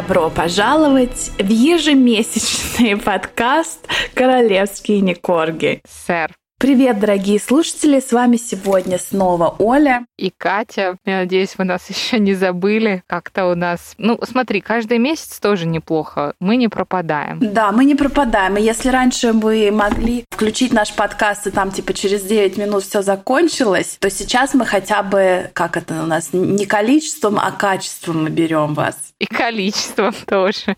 Добро пожаловать в ежемесячный подкаст «Королевские некорги». Сэр, Привет, дорогие слушатели! С вами сегодня снова Оля. и Катя. Я надеюсь, вы нас еще не забыли. Как-то у нас... Ну, смотри, каждый месяц тоже неплохо. Мы не пропадаем. Да, мы не пропадаем. И если раньше вы могли включить наш подкаст, и там типа через 9 минут все закончилось, то сейчас мы хотя бы, как это у нас, не количеством, а качеством мы берем вас. И количеством тоже.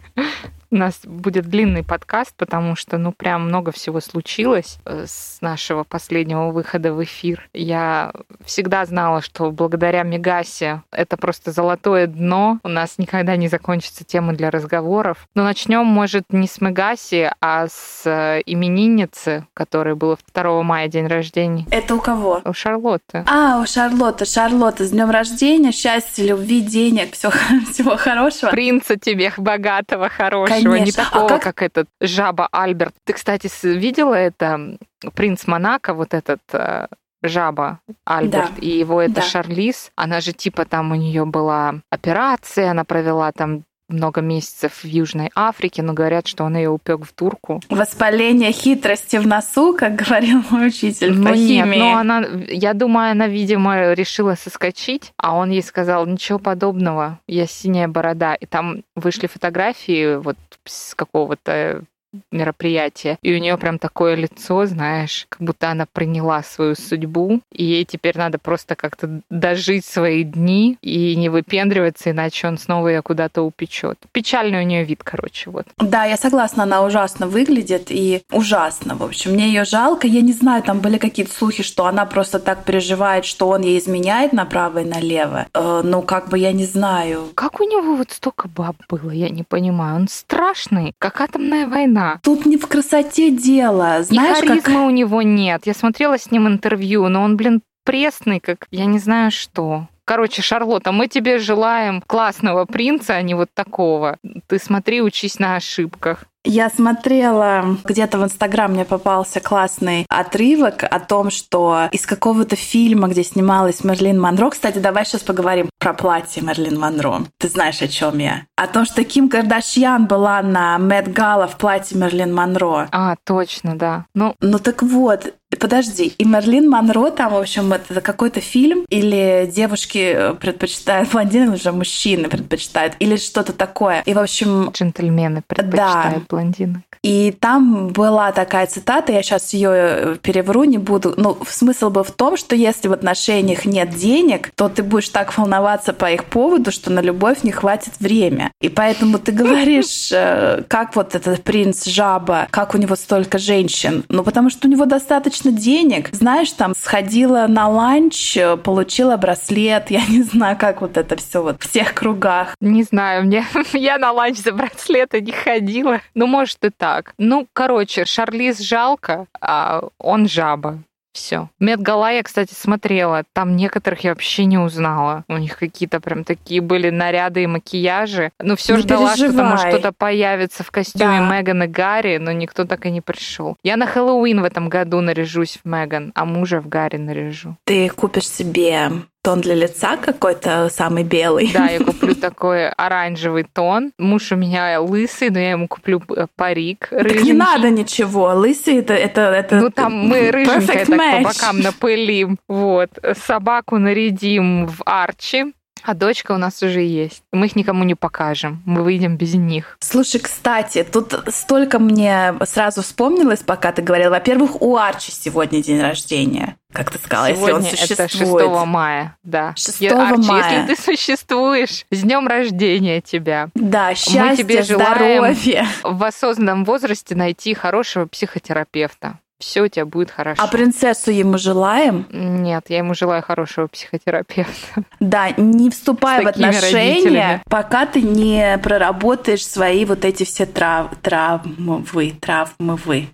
У нас будет длинный подкаст, потому что, ну, прям много всего случилось э, с нашего последнего выхода в эфир. Я всегда знала, что благодаря Мегасе это просто золотое дно. У нас никогда не закончится темы для разговоров. Но начнем, может, не с Мегаси, а с э, именинницы, которой было 2 мая день рождения. Это у кого? У Шарлотты. А, у Шарлотты. Шарлотта, с днем рождения, счастья, любви, денег, всего, всего хорошего. Принца тебе богатого, хорошего, не Конечно. А такого, как- как... этот жаба Альберт. Ты, кстати, видела это? Принц Монако, вот этот э, жаба Альберт, Да. и его это Да. Шарлиз. Она же типа там у нее была операция, она провела там много месяцев в Южной Африке, но говорят, что он ее упек в турку. Воспаление хитрости в носу, как говорил мой учитель по Ну нет, химии. но она, я думаю, она, видимо, решила соскочить, а он ей сказал, ничего подобного, я синяя борода. И там вышли фотографии вот с какого-то мероприятия, и у нее прям такое лицо, знаешь, как будто она приняла свою судьбу, и ей теперь надо просто как-то дожить свои дни и не выпендриваться, иначе он снова ее куда-то упечет. Печальный у нее вид, короче, вот. Да, я согласна, она ужасно выглядит и ужасно, в общем. Мне ее жалко. Я не знаю, там были какие-то слухи, что она просто так переживает, что он ей изменяет направо и налево. Э, ну, как бы я не знаю. Как у него вот столько баб было, я не понимаю. Он страшный, как атомная война. Тут не в красоте дело. Знаешь, и харизмы как... у него нет. Я смотрела с ним интервью, но он, блин, пресный, как я не знаю что. Короче, Шарлотта, мы тебе желаем классного принца, а не вот такого. Ты смотри, учись на ошибках. Я смотрела, где-то в Инстаграм мне попался классный отрывок о том, что из какого-то фильма, где снималась Мерлин Монро, кстати, давай сейчас поговорим про платье Мерлин Монро. Ты знаешь, о чем я? О том, что Ким Кардашьян была на Мэтт Гала в платье Мерлин Монро. А, точно, да. Ну, Ну так вот, подожди, и Мерлин Монро там, в общем, это какой-то фильм, или девушки предпочитают блондинок, уже мужчины предпочитают, или что-то такое. И, в общем, джентльмены предпочитают блондинок. И там была такая цитата, я сейчас ее перевру, не буду. Ну, смысл был в том, что если в отношениях нет денег, то ты будешь так волноваться по их поводу, что на любовь не хватит время. И поэтому ты говоришь, э, как вот этот принц жаба, как у него столько женщин. Ну, потому что у него достаточно денег. Знаешь, там сходила на ланч, э, получила браслет, я не знаю, как вот это все вот в всех кругах. Не знаю, мне я на ланч за браслеты не ходила. Ну, может и так. Ну, короче, Шарлиз жалко, а он жаба. Все. Медгала я, кстати, смотрела. Там некоторых я вообще не узнала. У них какие-то прям такие были наряды и макияжи. Ну, все Не ждала, что там переживай. что-то появится в костюме Да. Меган и Гарри, но никто так и не пришел. Я на Хэллоуин в этом году наряжусь в Меган, а мужа в Гарри наряжу. Ты купишь себе тон для лица какой-то самый белый. Да, я куплю такой оранжевый тон. Муж у меня лысый, но я ему куплю э, парик Так не надо ничего. Лысый это это это. Ну, там мы рыженькая так по бокам напылим. Вот. Собаку нарядим в Арчи. А дочка у нас уже есть. Мы их никому не покажем. Мы выйдем без них. Слушай, кстати, тут столько мне сразу вспомнилось, пока ты говорила. Во-первых, у Арчи сегодня день рождения. Как ты сказала, если он Сегодня это существует. 6 мая, да. 6 Я- Арчи, мая. если ты существуешь, с днем рождения тебя. Да, счастье, тебе желаем- здоровье. В осознанном возрасте найти хорошего психотерапевта. Все у тебя будет хорошо. А принцессу ему желаем. Нет, я ему желаю хорошего психотерапевта. Да, не вступай в отношения, родителями. пока ты не проработаешь свои вот эти все трав... травмы, травмы, вы.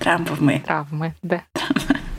Травмы. Травмы, да.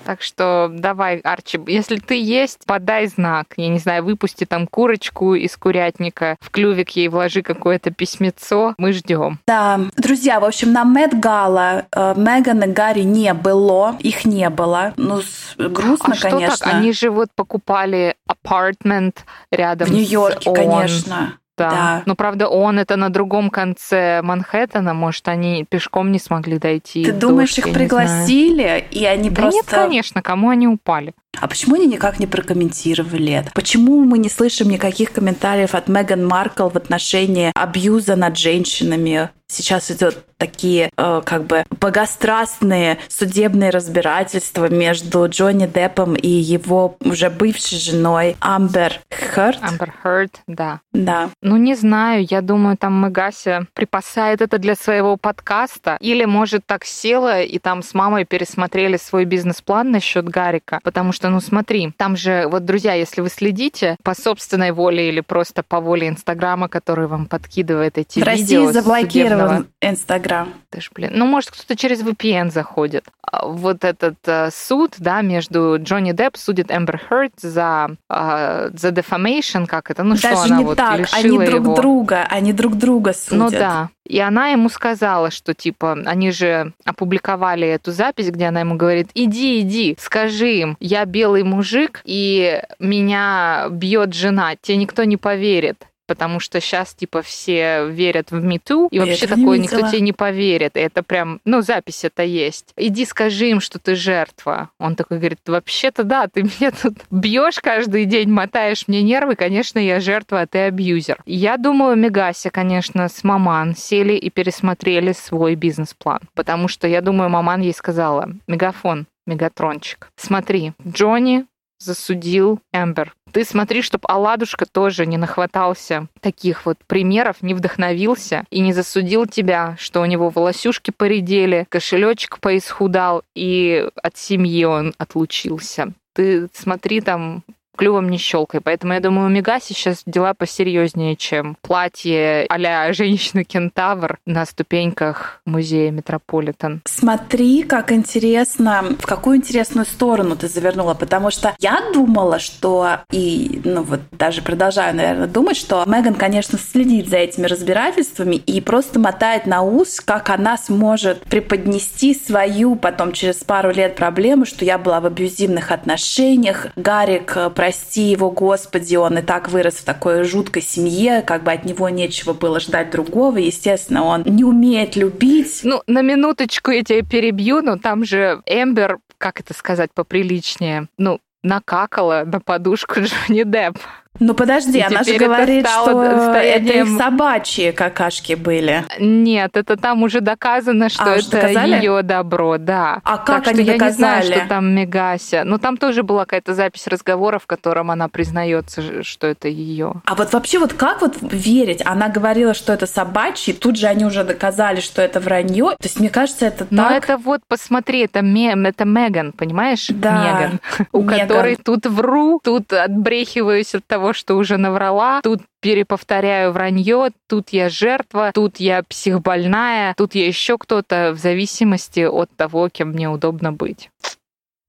Так что давай, Арчи, если ты есть, подай знак. Я не знаю, выпусти там курочку из курятника, в клювик ей вложи какое-то письмецо. Мы ждем. Да, друзья, в общем, на Мэтт Гала э, Меган и Гарри не было, их не было. Ну, с- грустно, а что конечно. так? Они же вот покупали апартмент рядом в Нью-Йорке, с конечно. Да. да. Но правда, он это на другом конце Манхэттена, может, они пешком не смогли дойти. Ты думаешь, их пригласили, и они да просто... нет, конечно, кому они упали? А почему они никак не прокомментировали это? Почему мы не слышим никаких комментариев от Меган Маркл в отношении абьюза над женщинами? Сейчас идет такие э, как бы богострастные судебные разбирательства между Джонни Деппом и его уже бывшей женой Амбер Хёрд. Амбер Хёрд, да. Да. Ну, не знаю, я думаю, там Мегася припасает это для своего подкаста. Или, может, так села и там с мамой пересмотрели свой бизнес-план насчет Гарика. Потому что, ну, смотри, там же, вот, друзья, если вы следите по собственной воле или просто по воле Инстаграма, который вам подкидывает эти В видео России заблокирован Инстаграм. Ты ж, блин. Ну, может, кто-то через VPN заходит. А вот этот э, суд, да, между Джонни Депп судит Эмбер Хёрд за, э, за defamation, как это, ну Даже что она не вот так, лишила они друг его... друга, они друг друга судят. Ну да. И она ему сказала, что типа, они же опубликовали эту запись, где она ему говорит, иди, иди, скажи им, я белый мужик, и меня бьет жена, тебе никто не поверит потому что сейчас, типа, все верят в МИТУ, и Я вообще такое никто тебе не поверит. И это прям, ну, запись это есть. Иди скажи им, что ты жертва. Он такой говорит, вообще-то да, ты меня тут бьешь каждый день, мотаешь мне нервы, конечно, я жертва, а ты абьюзер. Я думаю, Мегася, конечно, с Маман сели и пересмотрели свой бизнес-план, потому что, я думаю, Маман ей сказала, Мегафон, Мегатрончик, смотри, Джонни засудил Эмбер. Ты смотри, чтобы Аладушка тоже не нахватался таких вот примеров, не вдохновился и не засудил тебя, что у него волосюшки поредели, кошелечек поисхудал и от семьи он отлучился. Ты смотри там клювом не щелкай. Поэтому я думаю, у Мегаси сейчас дела посерьезнее, чем платье а-ля женщина-кентавр на ступеньках музея Метрополитен. Смотри, как интересно, в какую интересную сторону ты завернула, потому что я думала, что и, ну вот даже продолжаю, наверное, думать, что Меган, конечно, следит за этими разбирательствами и просто мотает на ус, как она сможет преподнести свою потом через пару лет проблему, что я была в абьюзивных отношениях, Гарик, прости его, Господи, он и так вырос в такой жуткой семье, как бы от него нечего было ждать другого, естественно, он не умеет любить, Ну, на минуточку я тебя перебью, но там же Эмбер, как это сказать поприличнее, ну, накакала на подушку Джонни Депп. Ну подожди, И она же это говорит, стало что это их собачьи какашки были. Нет, это там уже доказано, что А, это доказали? ее добро, да. А как так они что я не знаю, доказали? что там Мегася. Но там тоже была какая-то запись разговора, в котором она признается, что это ее. А вот вообще вот как вот верить? Она говорила, что это собачьи, тут же они уже доказали, что это вранье. То есть мне кажется, это Но так. это вот, посмотри, это, Ме- это Меган, понимаешь? Да, Меган. У Меган. которой тут вру, тут отбрехиваюсь от того, что уже наврала, тут переповторяю вранье, тут я жертва, тут я психбольная, тут я еще кто-то в зависимости от того, кем мне удобно быть.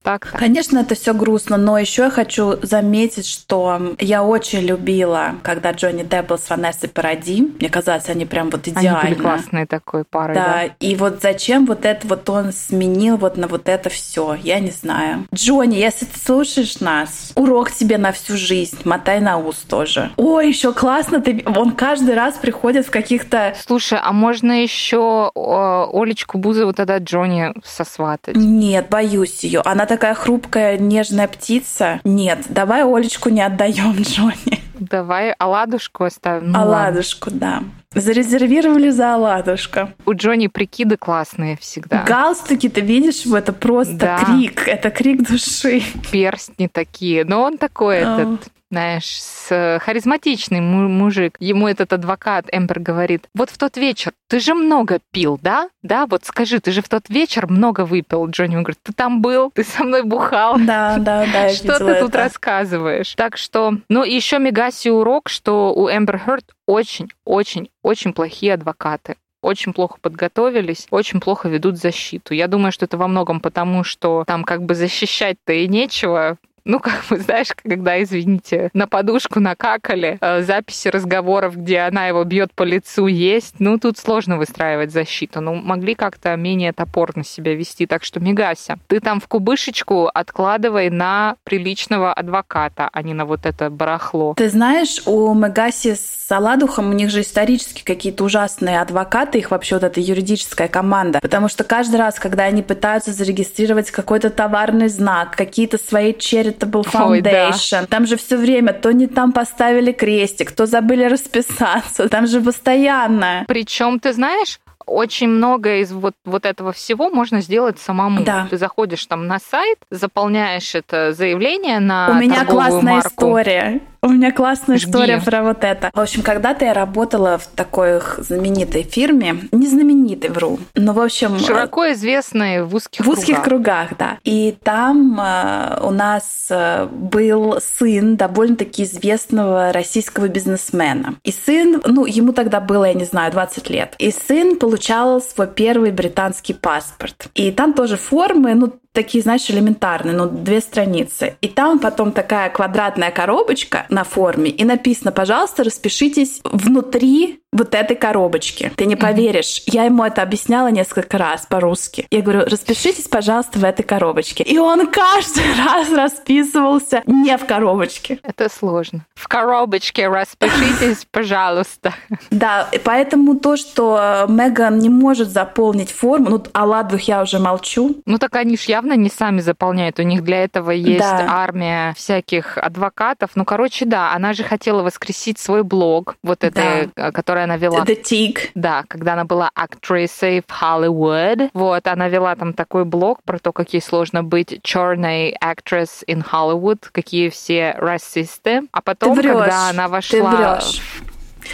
Так. Конечно, это все грустно, но еще я хочу заметить, что я очень любила, когда Джонни Депп был с Ванессой Паради. Мне казалось, они прям вот Они идеально. были классные такой парой, да. Да, и вот зачем вот это вот он сменил вот на вот это все, я не знаю. Джонни, если ты слушаешь нас, урок тебе на всю жизнь, мотай на ус тоже. Ой, еще классно, ты... он каждый раз приходит в каких-то... Слушай, а можно еще Олечку Бузову тогда Джонни сосватать? Нет, боюсь ее. Она такая хрупкая, нежная птица. Нет, давай Олечку не отдаем Джонни. Давай Оладушку оставим. Ну, ладно. Оладушку, да. Зарезервировали за оладушка. У Джонни прикиды классные всегда. Галстуки, ты видишь, это просто Да. крик. Это крик души. перстни такие. Но он такой А. этот, знаешь, с харизматичный му- мужик. Ему этот адвокат Эмбер говорит, вот в тот вечер ты же много пил, да? Да, вот скажи, ты же в тот вечер много выпил. Джонни говорит, ты там был, ты со мной бухал. Да, да, да, Что ты тут рассказываешь? Так что, ну, еще Мегаси урок, что у Эмбер Хёрд очень, очень, очень плохие адвокаты очень плохо подготовились, очень плохо ведут защиту. Я думаю, что это во многом потому, что там как бы защищать-то и нечего, Ну, как бы, знаешь, когда, извините, на подушку накакали, э, записи разговоров, где она его бьет по лицу, есть. Ну, тут сложно выстраивать защиту. Ну, могли как-то менее топорно себя вести. Так что, Мигася, ты там в кубышечку откладывай на приличного адвоката, а не на вот это барахло. Ты знаешь, у Мегаси с Саладухом у них же исторически какие-то ужасные адвокаты, их вообще вот эта юридическая команда. Потому что каждый раз, когда они пытаются зарегистрировать какой-то товарный знак, какие-то свои charitable foundation, Ой, да. там же все время то не там поставили крестик, то забыли расписаться, там же постоянно. Причем, ты знаешь, очень много из вот, вот этого всего можно сделать самому. Да. Ты заходишь там на сайт, заполняешь это заявление на У меня классная марку. история. У меня классная Жги. история про вот это. В общем, когда-то я работала в такой знаменитой фирме, не знаменитой, вру, но в общем... Широко известной в узких В узких кругах, да. И там э, у нас э, был сын довольно-таки известного российского бизнесмена. И сын, ну, ему тогда было, я не знаю, 20 лет. И сын получал свой первый британский паспорт. И там тоже формы, ну, такие, знаешь, элементарные, ну, две страницы. И там потом такая квадратная коробочка на форме, и написано, пожалуйста, распишитесь внутри вот этой коробочки. Ты не поверишь. Я ему это объясняла несколько раз по-русски. Я говорю, распишитесь, пожалуйста, в этой коробочке. И он каждый раз расписывался не в коробочке. Это сложно. В коробочке распишитесь, пожалуйста. Да, поэтому то, что Меган не может заполнить форму, ну, о ладвах я уже молчу. Ну, так они ж явно не сами заполняют. У них для этого есть да. армия всяких адвокатов. Ну, короче, да, она же хотела воскресить свой блог, вот это, да. которая она вела... The Tig. Да, когда она была актрисой в Hollywood. Вот, она вела там такой блог про то, как ей сложно быть черной actress in Hollywood, какие все расисты. А потом, когда она вошла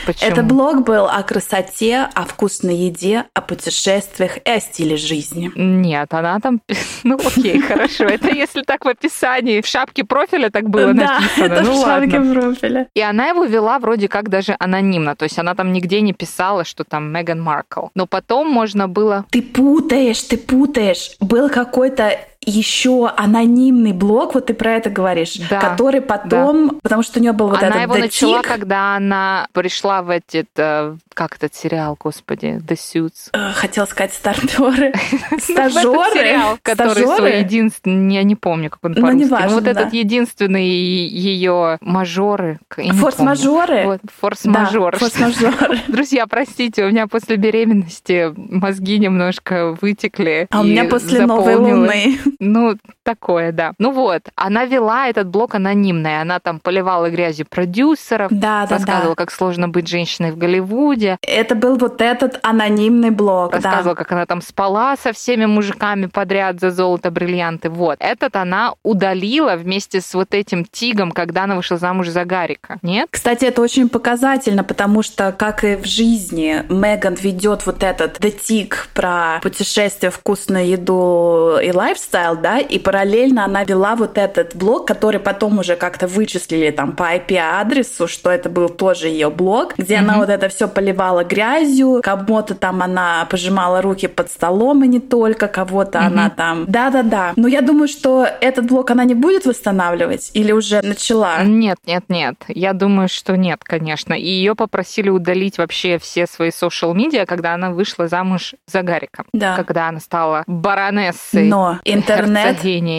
Почему? Это блог был о красоте, о вкусной еде, о путешествиях и о стиле жизни. Нет, она там... Ну, окей, хорошо. Это если так в описании, в шапке профиля так было написано. Да, это ну, в шапке профиля. И она его вела вроде как даже анонимно. То есть она там нигде не писала, что там Меган Маркл. Но потом можно было... Ты путаешь, ты путаешь. Был какой-то еще анонимный блог, вот ты про это говоришь, да, который потом, да. потому что у нее был вот она этот Она его начала, когда она пришла в этот, э, как этот сериал, господи, The Suits. Э, хотела сказать старперы. Стажеры. сериал, который свой единственный, я не помню, как он ну, по-русски. Ну, вот этот единственный ее мажоры. Форс-мажоры? Форс-мажоры. Друзья, простите, у меня после беременности мозги немножко вытекли. А у меня после новой луны. Ну, такое, да. Ну вот, она вела этот блог анонимный. Она там поливала грязью продюсеров, да, да, рассказывала, да. как сложно быть женщиной в Голливуде. Это был вот этот анонимный блог, Рассказывала, да. как она там спала со всеми мужиками подряд за золото, бриллианты. Вот. Этот она удалила вместе с вот этим тигом, когда она вышла замуж за Гарика. Нет? Кстати, это очень показательно, потому что, как и в жизни, Меган ведет вот этот Tig про путешествие, вкусную еду и лайфстайл, да, и параллельно она вела вот этот блог, который потом уже как-то вычислили там по IP-адресу, что это был тоже ее блог, где mm-hmm. она вот это все поливала грязью, кому-то там она пожимала руки под столом и не только, кого-то mm-hmm. она там... Да-да-да. Но я думаю, что этот блог она не будет восстанавливать или уже начала? Нет, нет, нет. Я думаю, что нет, конечно. И ее попросили удалить вообще все свои social медиа, когда она вышла замуж за Гарика. Да. Когда она стала баронессой. Но интернет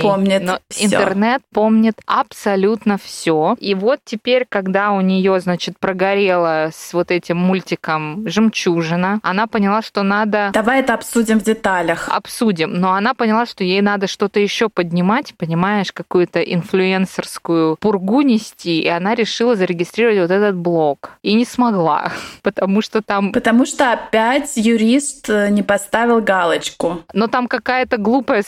помнит Но всё. интернет помнит абсолютно все. И вот теперь, когда у нее, значит, прогорело с вот этим мультиком «Жемчужина», она поняла, что надо... Давай это обсудим в деталях. Обсудим. Но она поняла, что ей надо что-то еще поднимать, понимаешь, какую-то инфлюенсерскую пургу нести, и она решила зарегистрировать вот этот блог. И не смогла, потому что там... Потому что опять юрист э, не поставил галочку. Но там какая-то глупая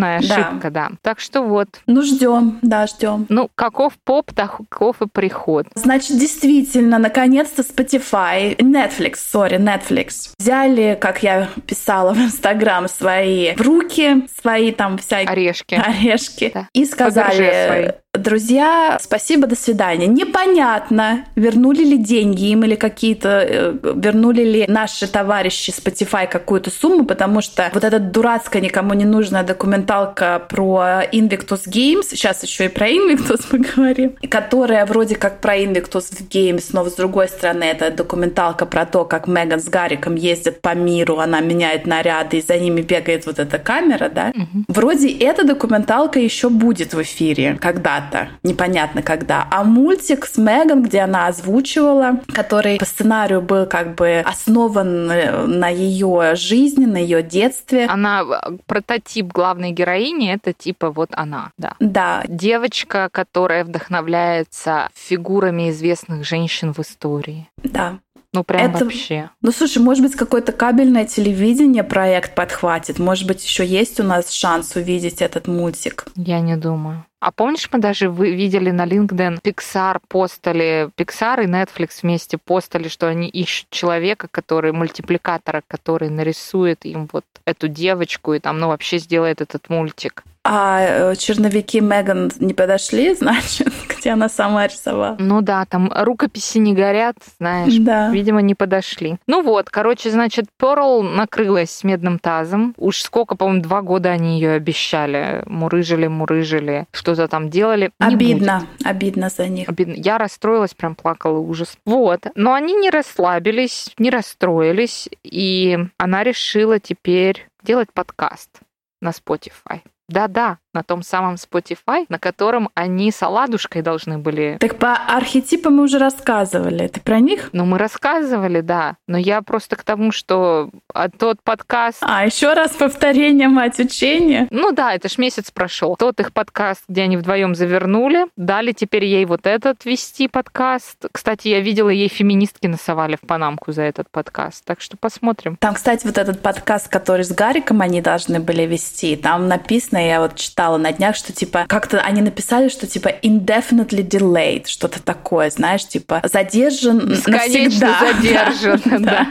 совершенная ошибка, да. да. Так что вот. Ну, ждем, да, ждем. Ну, каков поп, таков и приход. Значит, действительно, наконец-то Spotify, Netflix, сори, Netflix, взяли, как я писала в Инстаграм, свои в руки, свои там всякие... Орешки. Орешки. Да. И сказали, друзья, спасибо, до свидания. Непонятно, вернули ли деньги им или какие-то, э, вернули ли наши товарищи Spotify какую-то сумму, потому что вот эта дурацкая, никому не нужная документалка про Invictus Games, сейчас еще и про Invictus мы говорим, которая вроде как про Invictus Games, но с другой стороны это документалка про то, как Меган с Гариком ездят по миру, она меняет наряды, и за ними бегает вот эта камера, да? Угу. Вроде эта документалка еще будет в эфире когда-то, непонятно когда. А мультик с Меган, где она озвучивала, который по сценарию был как бы основан э, на ее жизни, на ее детстве. Она э, прототип главной героини, это типа вот она, да. Да. Девочка, которая вдохновляется фигурами известных женщин в истории. Да. Ну, прям это... вообще. Ну, слушай, может быть, какое-то кабельное телевидение проект подхватит. Может быть, еще есть у нас шанс увидеть этот мультик. Я не думаю. А помнишь, мы даже вы видели на LinkedIn Pixar постали, Pixar и Netflix вместе постали, что они ищут человека, который, мультипликатора, который нарисует им вот эту девочку и там, ну, вообще сделает этот мультик. А э, черновики Меган не подошли, значит, где она сама рисовала? Ну да, там рукописи не горят, знаешь. Да. Видимо, не подошли. Ну вот, короче, значит, Перл накрылась медным тазом. Уж сколько, по-моему, два года они ее обещали. Мурыжили, мурыжили, что-то там делали. Обидно, обидно за них. Обидно. Я расстроилась, прям плакала, ужас. Вот. Но они не расслабились, не расстроились, и она решила теперь делать подкаст на Spotify. Да-да, на том самом Spotify, на котором они с оладушкой должны были... Так по архетипам мы уже рассказывали. Ты про них? Ну, мы рассказывали, да. Но я просто к тому, что а тот подкаст... А, еще раз повторение, мать учения? Ну да, это ж месяц прошел. Тот их подкаст, где они вдвоем завернули, дали теперь ей вот этот вести подкаст. Кстати, я видела, ей феминистки насовали в панамку за этот подкаст. Так что посмотрим. Там, кстати, вот этот подкаст, который с Гариком они должны были вести, там написано, я вот читала читала на днях, что типа как-то они написали, что типа indefinitely delayed, что-то такое, знаешь, типа задержан Бесконечно навсегда. задержан, да.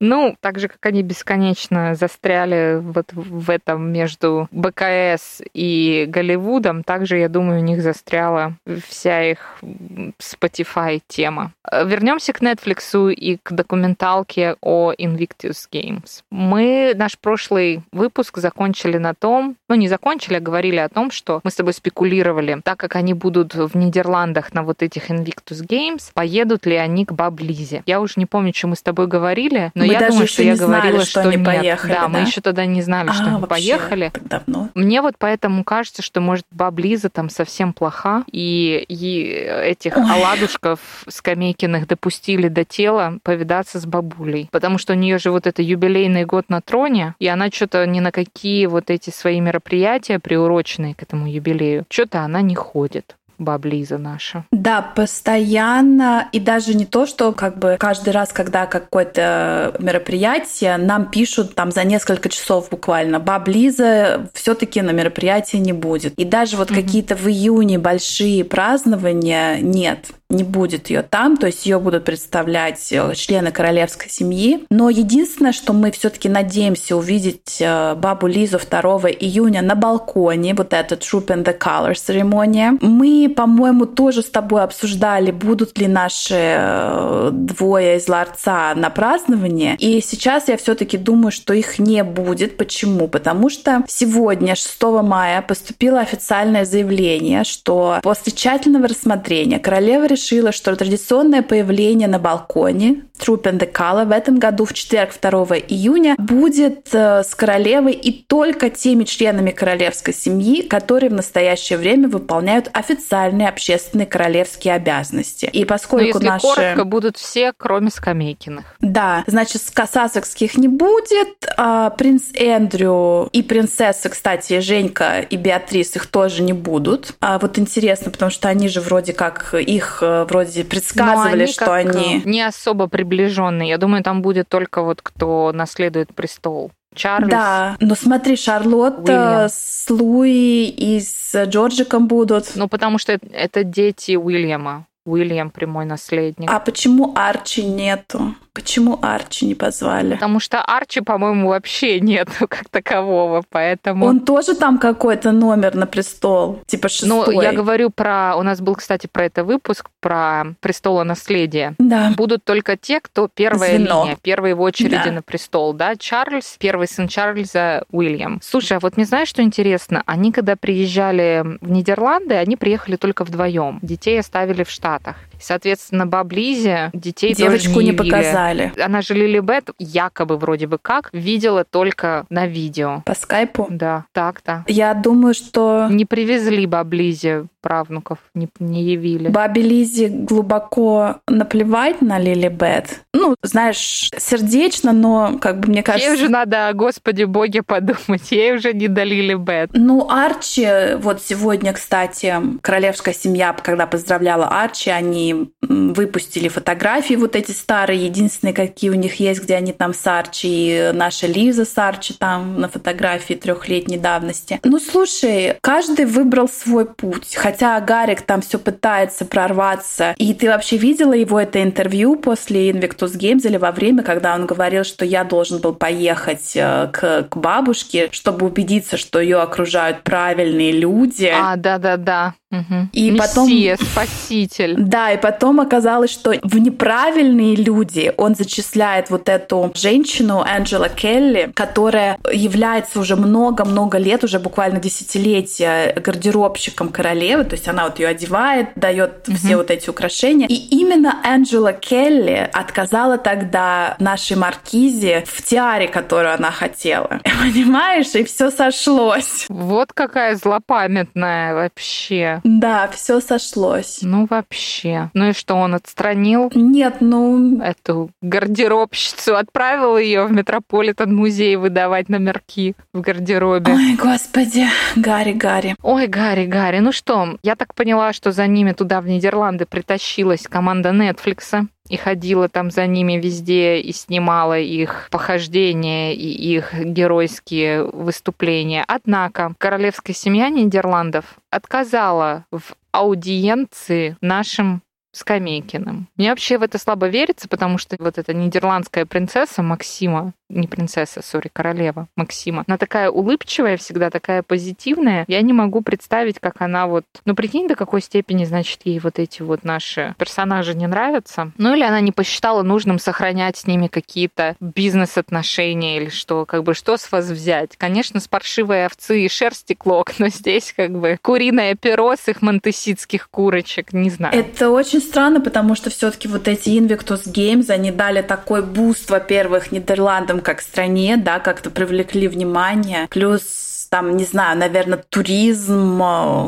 Ну, так же, как они бесконечно застряли вот в этом между БКС и Голливудом, также, я думаю, у них застряла вся их Spotify тема. Вернемся к Netflix и к документалке о Invictus Games. Мы наш прошлый выпуск закончили на том, ну не закончили, а говорили о том, что мы с тобой спекулировали, так как они будут в Нидерландах на вот этих Invictus Games, поедут ли они к Баблизе. Я уже не помню, что мы с тобой говорили, но мы я даже думаю, что я говорила, знали, что, что они нет. поехали. Да, да, мы еще тогда не знали, что а, они поехали. давно. Мне вот поэтому кажется, что, может, Баблиза там совсем плоха, и, и этих Ой. оладушков Скамейкиных допустили до тела повидаться с бабулей. Потому что у нее же вот это юбилейный год на троне, и она что-то ни на какие вот эти свои мероприятия, приуроченные к этому юбилею, что-то она не ходит баблиза наша. Да, постоянно. И даже не то, что как бы каждый раз, когда какое-то мероприятие, нам пишут там за несколько часов буквально, баблиза все таки на мероприятии не будет. И даже вот угу. какие-то в июне большие празднования нет не будет ее там, то есть ее будут представлять э, члены королевской семьи. Но единственное, что мы все-таки надеемся увидеть э, бабу Лизу 2 июня на балконе, вот эта Troop and the Color церемония. Мы, по-моему, тоже с тобой обсуждали, будут ли наши э, двое из ларца на празднование. И сейчас я все-таки думаю, что их не будет. Почему? Потому что сегодня, 6 мая, поступило официальное заявление, что после тщательного рассмотрения королева решила, что традиционное появление на балконе Troop and the Color в этом году в четверг 2 июня будет э, с королевой и только теми членами королевской семьи, которые в настоящее время выполняют официальные общественные королевские обязанности. И поскольку Но если наши... коротко, будут все, кроме Скамейкиных. Да, значит, сасекских не будет. А принц Эндрю и принцессы, кстати, Женька и Беатрис их тоже не будут. А вот интересно, потому что они же вроде как их вроде предсказывали, они что они... Не особо приближенные. Я думаю, там будет только вот кто наследует престол. Чарльз. Да, но смотри, Шарлотта Уильям. с Луи и с Джорджиком будут. Ну, потому что это дети Уильяма. Уильям прямой наследник. А почему Арчи нету? Почему Арчи не позвали? Потому что Арчи, по-моему, вообще нет как такового, поэтому... Он тоже там какой-то номер на престол, типа шестой. Ну, я говорю про... У нас был, кстати, про это выпуск, про престола наследия. Да. Будут только те, кто первая Звено. линия, первые в очереди Да. на престол, да? Чарльз, первый сын Чарльза, Уильям. Слушай, а вот мне знаешь, что интересно? Они, когда приезжали в Нидерланды, они приехали только вдвоем. Детей оставили в Штатах. Соответственно, баб Лизе детей Девочку тоже не не показали. Она же Лили Бет якобы вроде бы как видела только на видео. По скайпу. Да, так-то. Я думаю, что Не привезли баблизе правнуков, не, не явили. Бабе Лизе глубоко наплевать на Лили Бет. Ну, знаешь, сердечно, но, как бы, мне Ей кажется... уже надо о Господе Боге подумать. Ей уже не дали Лили Бет. Ну, Арчи, вот сегодня, кстати, королевская семья, когда поздравляла Арчи, они выпустили фотографии вот эти старые, единственные, какие у них есть, где они там с Арчи, и наша Лиза с Арчи там на фотографии трехлетней давности. Ну, слушай, каждый выбрал свой путь, хотя Гарик там все пытается прорваться. И ты вообще видела его это интервью после Invictus Games или во время, когда он говорил, что я должен был поехать э, к, к бабушке, чтобы убедиться, что ее окружают правильные люди. А, да-да-да. Мгм. И потом- Мессия, спаситель. Да, и потом оказалось, что в неправильные люди он зачисляет вот эту женщину Анджела Келли, которая является уже много-много лет, уже буквально десятилетия гардеробщиком королевы, то есть она вот ее одевает, дает все вот эти украшения. И именно Анджела Келли отказала тогда нашей маркизе в тиаре, которую она хотела. Понимаешь? И все сошлось. Вот какая злопамятная вообще. Да, все сошлось. Ну, вообще. Ну и что, он отстранил Нет, ну, эту гардеробщицу, отправил ее в Метрополитен музей выдавать номерки в гардеробе. Ой, господи, Гарри, Гарри. Ой, Гарри, Гарри, ну что, я так поняла, что за ними туда, в Нидерланды, притащилась команда Нетфликса и ходила там за ними везде и снимала их похождения и их геройские выступления. Однако королевская семья Нидерландов отказала в аудиенции нашим Скамейкиным. Мне вообще в это слабо верится, потому что вот эта нидерландская принцесса Максима, не принцесса, сори, королева Максима, она такая улыбчивая, всегда такая позитивная. Я не могу представить, как она вот... Ну, прикинь, до какой степени, значит, ей вот эти вот наши персонажи не нравятся. Ну, или она не посчитала нужным сохранять с ними какие-то бизнес-отношения или что, как бы, что с вас взять? Конечно, с паршивой овцы и шерсти клок, но здесь как бы куриное перо с их монтеситских курочек, не знаю. Это очень странно, потому что все-таки вот эти Invictus Games, они дали такой boost, во-первых, Нидерландам как стране, да, как-то привлекли внимание. Плюс там, не знаю, наверное, туризм. э,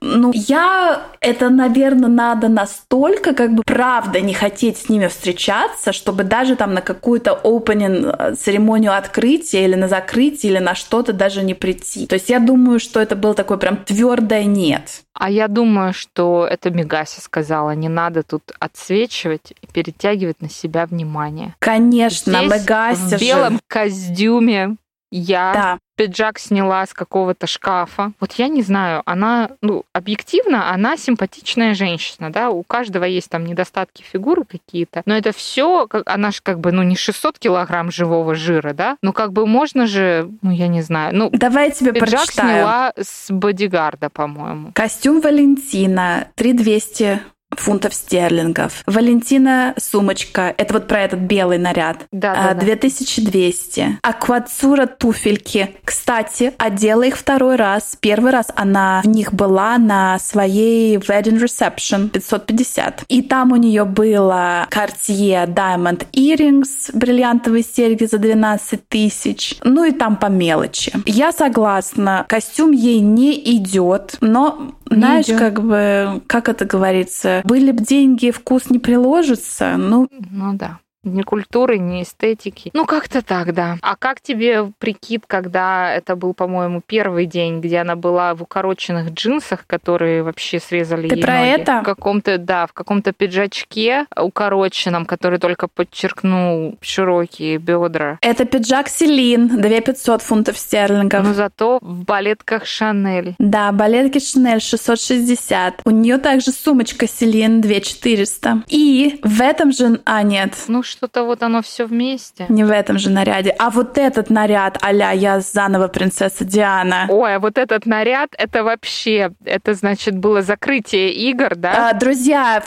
Ну, я... Это, наверное, надо настолько, как бы, правда не хотеть с ними встречаться, чтобы даже там на какую-то opening церемонию открытия или на закрытие, или на что-то даже не прийти. То есть я думаю, что это было такое прям твердое нет. А я думаю, что это Мегаси сказала, не надо тут отсвечивать и перетягивать на себя внимание. Конечно, Здесь Мегаси в же. белом костюме я Да. пиджак сняла с какого-то шкафа. Вот я не знаю, она, ну, объективно, она симпатичная женщина, да, у каждого есть там недостатки фигуры какие-то, но это все, она же как бы, ну, не 600 килограмм живого жира, да, ну, как бы можно же, ну, я не знаю, ну, Давай я тебе пиджак прочитаю. сняла с бодигарда, по-моему. Костюм Валентина 3200 фунтов стерлингов. Валентина сумочка. Это вот про этот белый наряд. Да, А, да, да. 2200. Аквацура туфельки. Кстати, одела их второй раз. Первый раз она в них была на своей wedding reception 550. И там у нее было Cartier Diamond Earrings, бриллиантовые серьги за 12 тысяч. Ну и там по мелочи. Я согласна, костюм ей не идет, но знаешь, идёт. как бы, как это говорится, были бы деньги, вкус не приложится. Ну, Ну да. Ни культуры, ни эстетики. Ну, как-то так, да. А как тебе прикид, когда это был, по-моему, первый день, где она была в укороченных джинсах, которые вообще срезали Ты ей про ноги? это? В каком-то, да, в каком-то пиджачке укороченном, который только подчеркнул широкие бедра. Это пиджак Селин, 2500 фунтов стерлингов. Но зато в балетках Шанель. Да, балетки Шанель 660. У нее также сумочка Селин 2400. И в этом же... А, нет. Ну, что-то вот оно все вместе. Не в этом же наряде. А вот этот наряд а я заново принцесса Диана. Ой, а вот этот наряд, это вообще, это значит было закрытие игр, да? А, друзья,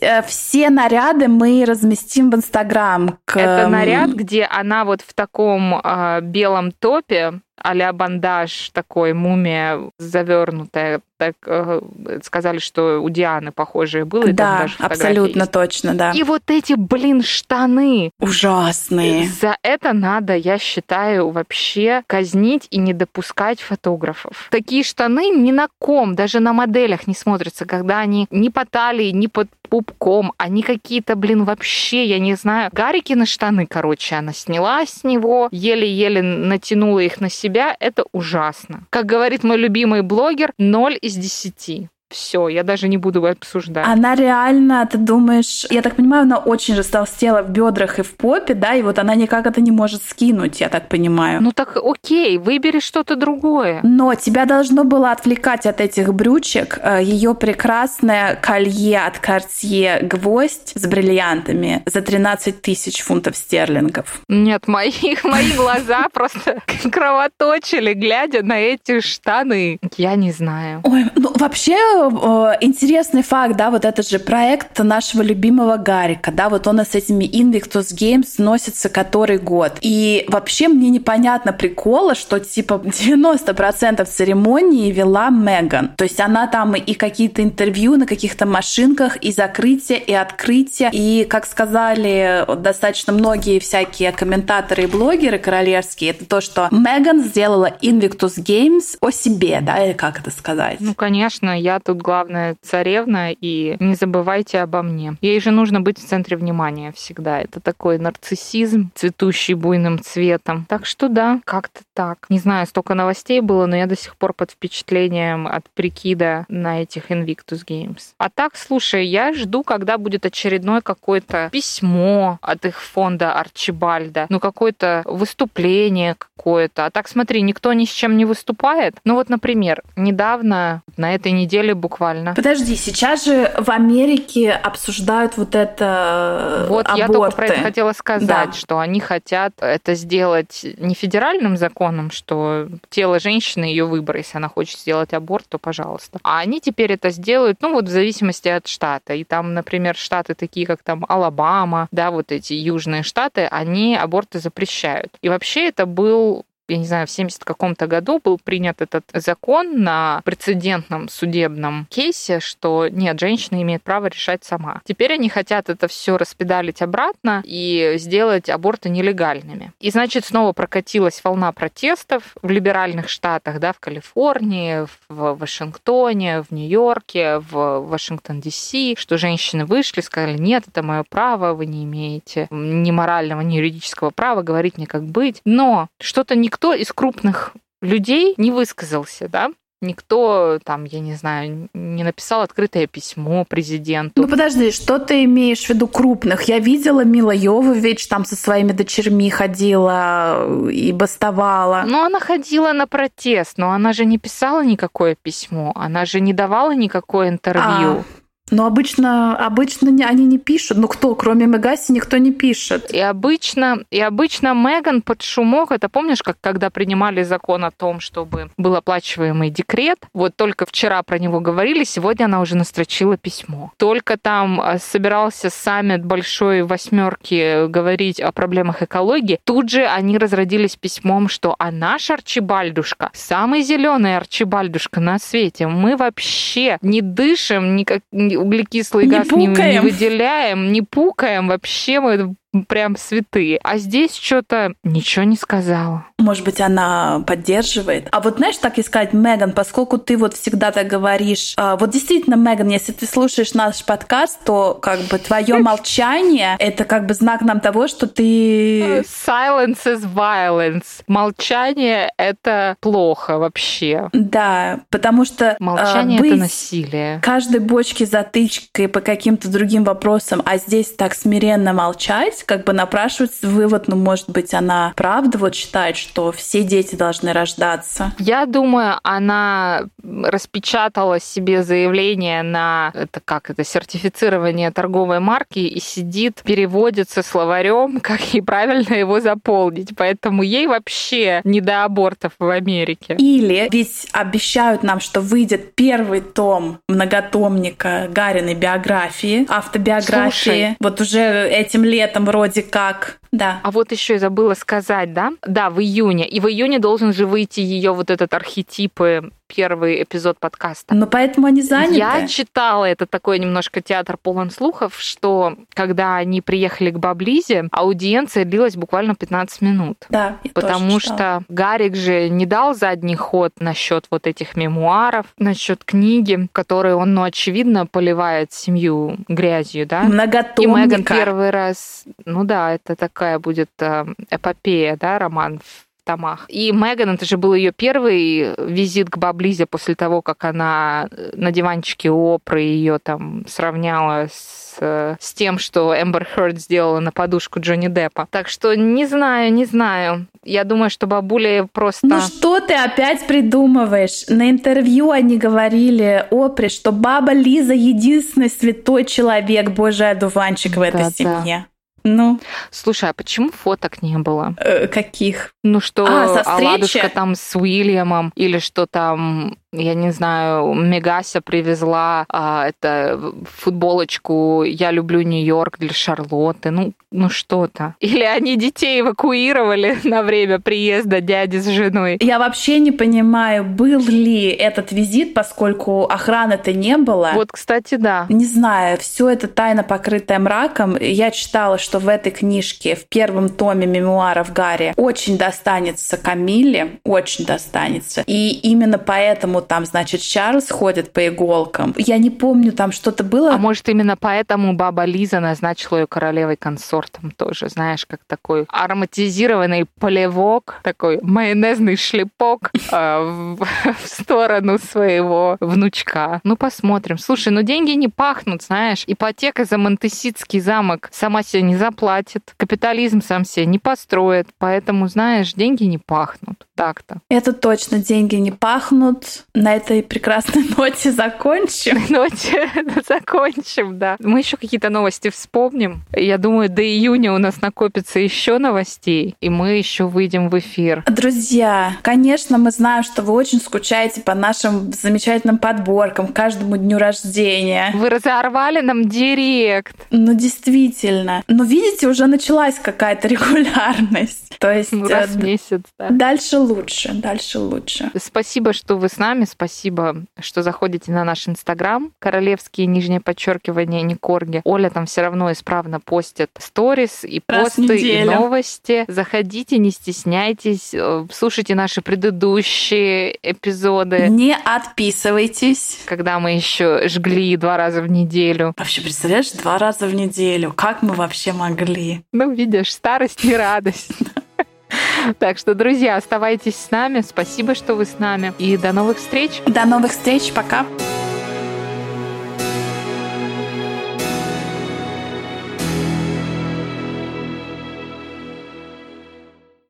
э, все наряды мы разместим в Инстаграм. К... Это наряд, где она вот в таком э, белом топе, а-ля бандаж такой, мумия завернутая, так э, сказали, что у Дианы похожие было. Да, абсолютно есть. точно, да. И вот эти, блин, штаны. Ужасные. За это надо, я считаю, вообще казнить и не допускать фотографов. Такие штаны ни на ком, даже на моделях не смотрятся, когда они ни по талии, ни под пупком, они какие-то, блин, вообще, я не знаю. Гарикины штаны, короче, она сняла с него, еле-еле натянула их на себя. Это ужасно. Как говорит мой любимый блогер, 0 из 10. Все, я даже не буду обсуждать. Она реально, ты думаешь, я так понимаю, она очень растолстела в бедрах и в попе, да, и вот она никак это не может скинуть, я так понимаю. Ну так окей, выбери что-то другое. Но тебя должно было отвлекать от этих брючек э, ее прекрасное колье от Cartier гвоздь с бриллиантами за 13 тысяч фунтов стерлингов. Нет, мои, мои глаза просто кровоточили, глядя на эти штаны. Я не знаю. Ой, ну вообще Э, интересный факт, да, вот этот же проект нашего любимого Гарика, да, вот он с этими Invictus Games носится который год. И вообще мне непонятно прикола, что типа 90% церемонии вела Меган. То есть она там и какие-то интервью на каких-то машинках, и закрытие, и открытие. И, как сказали достаточно многие всякие комментаторы и блогеры королевские, это то, что Меган сделала Invictus Games о себе, да, или как это сказать? Ну, конечно, я тут главная царевна, и не забывайте обо мне. Ей же нужно быть в центре внимания всегда. Это такой нарциссизм, цветущий буйным цветом. Так что да, как-то так. Не знаю, столько новостей было, но я до сих пор под впечатлением от прикида на этих Invictus Games. А так, слушай, я жду, когда будет очередное какое-то письмо от их фонда Арчибальда, ну какое-то выступление какое-то. А так, смотри, никто ни с чем не выступает. Ну вот, например, недавно, на этой неделе буквально. Подожди, сейчас же в Америке обсуждают вот это Вот аборты. я только про это хотела сказать, да. что они хотят это сделать не федеральным законом, что тело женщины ее выбор, если она хочет сделать аборт, то пожалуйста. А они теперь это сделают, ну вот в зависимости от штата. И там, например, штаты такие, как там Алабама, да, вот эти южные штаты, они аборты запрещают. И вообще это был я не знаю, в 70 каком-то году был принят этот закон на прецедентном судебном кейсе, что нет, женщина имеет право решать сама. Теперь они хотят это все распедалить обратно и сделать аборты нелегальными. И значит, снова прокатилась волна протестов в либеральных штатах, да, в Калифорнии, в Вашингтоне, в Нью-Йорке, в Вашингтон-Ди-Си, что женщины вышли, сказали, нет, это мое право, вы не имеете ни морального, ни юридического права говорить мне, как быть. Но что-то никто никто из крупных людей не высказался, да? Никто там, я не знаю, не написал открытое письмо президенту. Ну подожди, что ты имеешь в виду крупных? Я видела Мила Йовович там со своими дочерьми ходила и бастовала. Ну она ходила на протест, но она же не писала никакое письмо, она же не давала никакое интервью. А. Но обычно, обычно они не пишут. Ну кто, кроме Мегаси, никто не пишет. И обычно, и обычно Меган под шумок, это помнишь, как когда принимали закон о том, чтобы был оплачиваемый декрет, вот только вчера про него говорили, сегодня она уже настрочила письмо. Только там а, собирался саммит большой восьмерки говорить о проблемах экологии, тут же они разродились письмом, что а наш Арчибальдушка, самый зеленый Арчибальдушка на свете, мы вообще не дышим, никак, углекислый не газ не, не выделяем, не пукаем, вообще мы прям святые. А здесь что-то ничего не сказала. Может быть, она поддерживает. А вот знаешь, так искать, Меган, поскольку ты вот всегда так говоришь, а, вот действительно, Меган, если ты слушаешь наш подкаст, то как бы твое молчание — это как бы знак нам того, что ты... Silence is violence. Молчание — это плохо вообще. Да, потому что... А, молчание — это насилие. Каждой бочке затычкой по каким-то другим вопросам, а здесь так смиренно молчать, как бы напрашивается вывод, ну, может быть, она правда вот считает, что все дети должны рождаться. Я думаю, она распечатала себе заявление на это как это сертифицирование торговой марки и сидит, переводит со словарем, как ей правильно его заполнить. Поэтому ей вообще не до абортов в Америке. Или ведь обещают нам, что выйдет первый том многотомника Гариной биографии, автобиографии. Слушай, вот уже этим летом вроде как. Да. А вот еще и забыла сказать, да? Да, в июне. И в июне должен же выйти ее вот этот архетипы первый эпизод подкаста. Но поэтому они заняты. Я читала, это такой немножко театр полон слухов, что когда они приехали к Баблизе, аудиенция длилась буквально 15 минут. Да, Потому что Гарик же не дал задний ход насчет вот этих мемуаров, насчет книги, которые он, ну, очевидно, поливает семью грязью, да? Многотомника. И Меган первый раз, ну да, это такая будет э, эпопея, да, роман томах. И Меган, это же был ее первый визит к Баблизе после того, как она на диванчике у Опры ее там сравняла с, с тем, что Эмбер Хёрд сделала на подушку Джонни Деппа. Так что не знаю, не знаю. Я думаю, что бабуля просто... Ну что ты опять придумываешь? На интервью они говорили Опре, что баба Лиза единственный святой человек, божий одуванчик в этой да, семье. Да. Ну. Слушай, а почему фоток не было? Э, каких? Ну что, а, оладушка там с Уильямом, или что там я не знаю, Мегася привезла а, это футболочку «Я люблю Нью-Йорк» для Шарлотты. Ну, ну что-то. Или они детей эвакуировали на время приезда дяди с женой. Я вообще не понимаю, был ли этот визит, поскольку охраны-то не было. Вот, кстати, да. Не знаю, все это тайна, покрытая мраком. Я читала, что в этой книжке, в первом томе мемуаров Гарри, очень достанется Камилле, очень достанется. И именно поэтому там, значит, Чарльз ходит по иголкам. Я не помню, там что-то было. А может, именно поэтому баба Лиза назначила ее королевой консортом тоже, знаешь, как такой ароматизированный полевок, такой майонезный шлепок э, в сторону своего внучка. Ну, посмотрим. Слушай, ну деньги не пахнут, знаешь. Ипотека за Монтеситский замок сама себе не заплатит. Капитализм сам себе не построит. Поэтому, знаешь, деньги не пахнут. Так-то. Это точно. Деньги не пахнут на этой прекрасной ноте закончим. Ноте закончим, да. Мы еще какие-то новости вспомним. Я думаю, до июня у нас накопится еще новостей, и мы еще выйдем в эфир. Друзья, конечно, мы знаем, что вы очень скучаете по нашим замечательным подборкам каждому дню рождения. Вы разорвали нам директ. Ну, действительно. Но видите, уже началась какая-то регулярность. То есть... Ну, раз в месяц, да. Дальше лучше, дальше лучше. Спасибо, что вы с нами нами. Спасибо, что заходите на наш Инстаграм. Королевские нижнее подчеркивание Никорги. Оля там все равно исправно постит сторис и Раз посты, и новости. Заходите, не стесняйтесь. Э, слушайте наши предыдущие эпизоды. Не отписывайтесь. Когда мы еще жгли два раза в неделю. Вообще, представляешь, два раза в неделю. Как мы вообще могли? Ну, видишь, старость не радость. Так что, друзья, оставайтесь с нами. Спасибо, что вы с нами. И до новых встреч. До новых встреч. Пока.